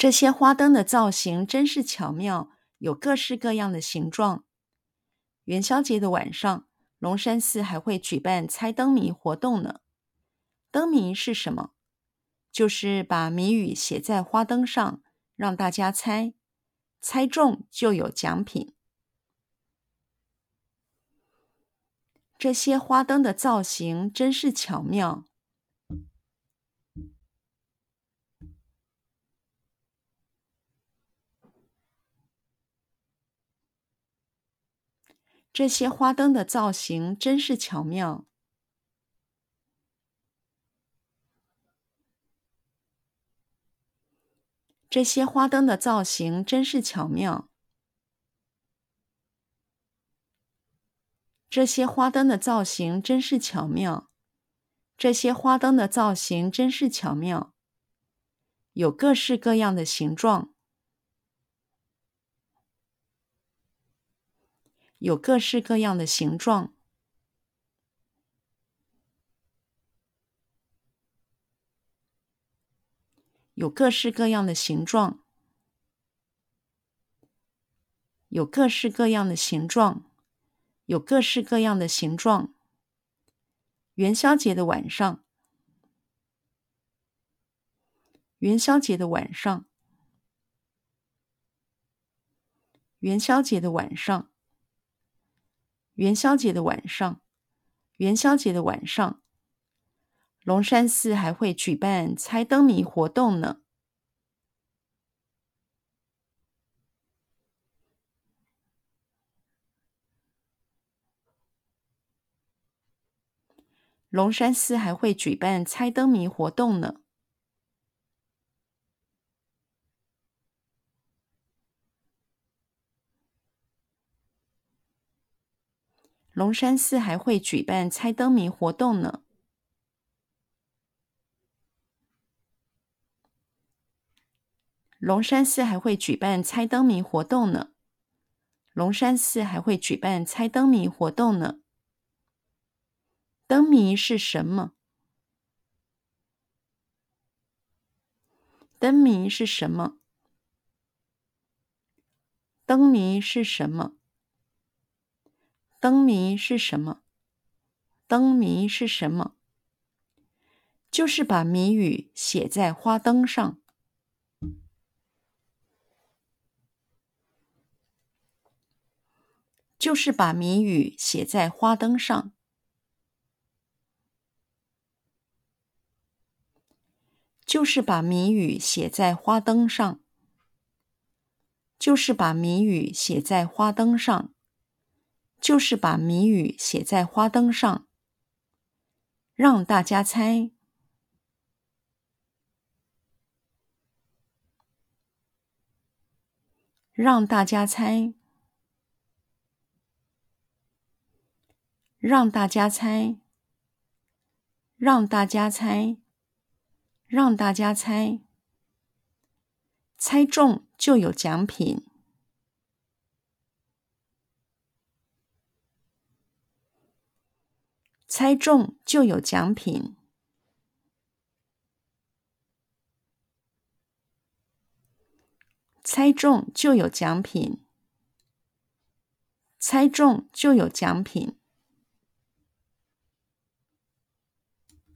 这些花灯的造型真是巧妙，有各式各样的形状。元宵节的晚上，龙山寺还会举办猜灯谜活动呢。灯谜是什么？就是把谜语写在花灯上，让大家猜，猜中就有奖品。这些花灯的造型真是巧妙。这些花灯的造型真是巧妙。这些花灯的造型真是巧妙。这些花灯的造型真是巧妙。这些花灯的造型真是巧妙。有各式各样的形状。有各式各样的形状。有各式各样的形状，有各式各样的形状，有各式各样的形状。元宵节的晚上，元宵节的晚上，元宵节的晚上，元宵节的晚上，元宵节的晚上。龙山寺还会举办猜灯谜活动呢。龙山寺还会举办猜灯谜活动呢。龙山寺还会举办猜灯谜活动呢。龙山寺还会举办猜灯谜活动呢。龙山寺还会举办猜灯谜活动呢。灯谜是什么？灯谜是什么？灯谜是什么？灯谜是什么？灯谜是什么？就是把谜语写在花灯上。就是把谜语写在花灯上，就是把谜语写在花灯上，就是把谜语写在花灯上，就是把谜语写在花灯上，让大家猜，让大家猜。让大家猜，让大家猜，让大家猜，猜中就有奖品。猜中就有奖品。猜中就有奖品。猜中就有奖品。